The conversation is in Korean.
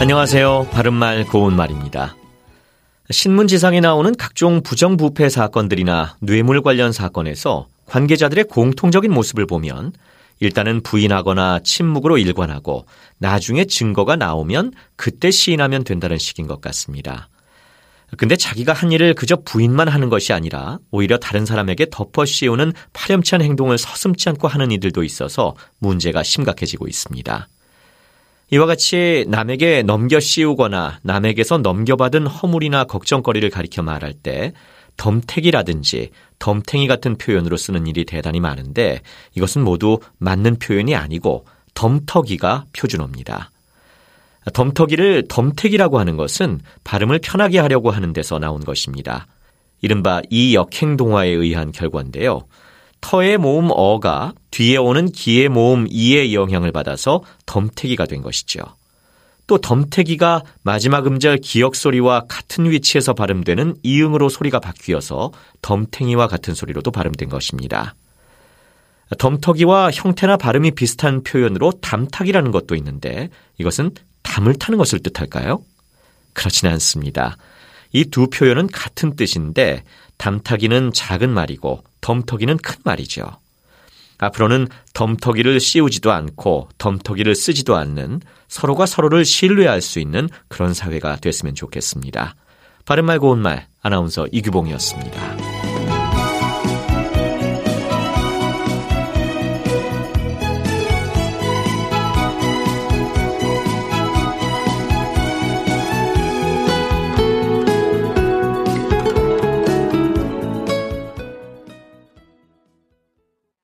안녕하세요. 바른말 고운말입니다. 신문지상에 나오는 각종 부정부패 사건들이나 뇌물 관련 사건에서 관계자들의 공통적인 모습을 보면 일단은 부인하거나 침묵으로 일관하고 나중에 증거가 나오면 그때 시인하면 된다는 식인 것 같습니다. 근데 자기가 한 일을 그저 부인만 하는 것이 아니라 오히려 다른 사람에게 덮어 씌우는 파렴치한 행동을 서슴지 않고 하는 이들도 있어서 문제가 심각해지고 있습니다. 이와 같이 남에게 넘겨 씌우거나 남에게서 넘겨받은 허물이나 걱정거리를 가리켜 말할 때 덤택이라든지 덤탱이 같은 표현으로 쓰는 일이 대단히 많은데 이것은 모두 맞는 표현이 아니고 덤터기가 표준어입니다. 덤터기를 덤택이라고 하는 것은 발음을 편하게 하려고 하는 데서 나온 것입니다. 이른바 이 역행동화에 의한 결과인데요. 터의 모음 어가 뒤에 오는 기의 모음 이의 영향을 받아서 덤태기가 된 것이죠. 또 덤태기가 마지막 음절 기역 소리와 같은 위치에서 발음되는 이응으로 소리가 바뀌어서 덤탱이와 같은 소리로도 발음된 것입니다. 덤터기와 형태나 발음이 비슷한 표현으로 담탁이라는 것도 있는데 이것은 담을 타는 것을 뜻할까요? 그렇지는 않습니다. 이 두 표현은 같은 뜻인데 담타기는 작은 말이고 덤터기는 큰 말이죠. 앞으로는 덤터기를 씌우지도 않고 덤터기를 쓰지도 않는 서로가 서로를 신뢰할 수 있는 그런 사회가 됐으면 좋겠습니다. 바른말 고운말 아나운서 이규봉이었습니다.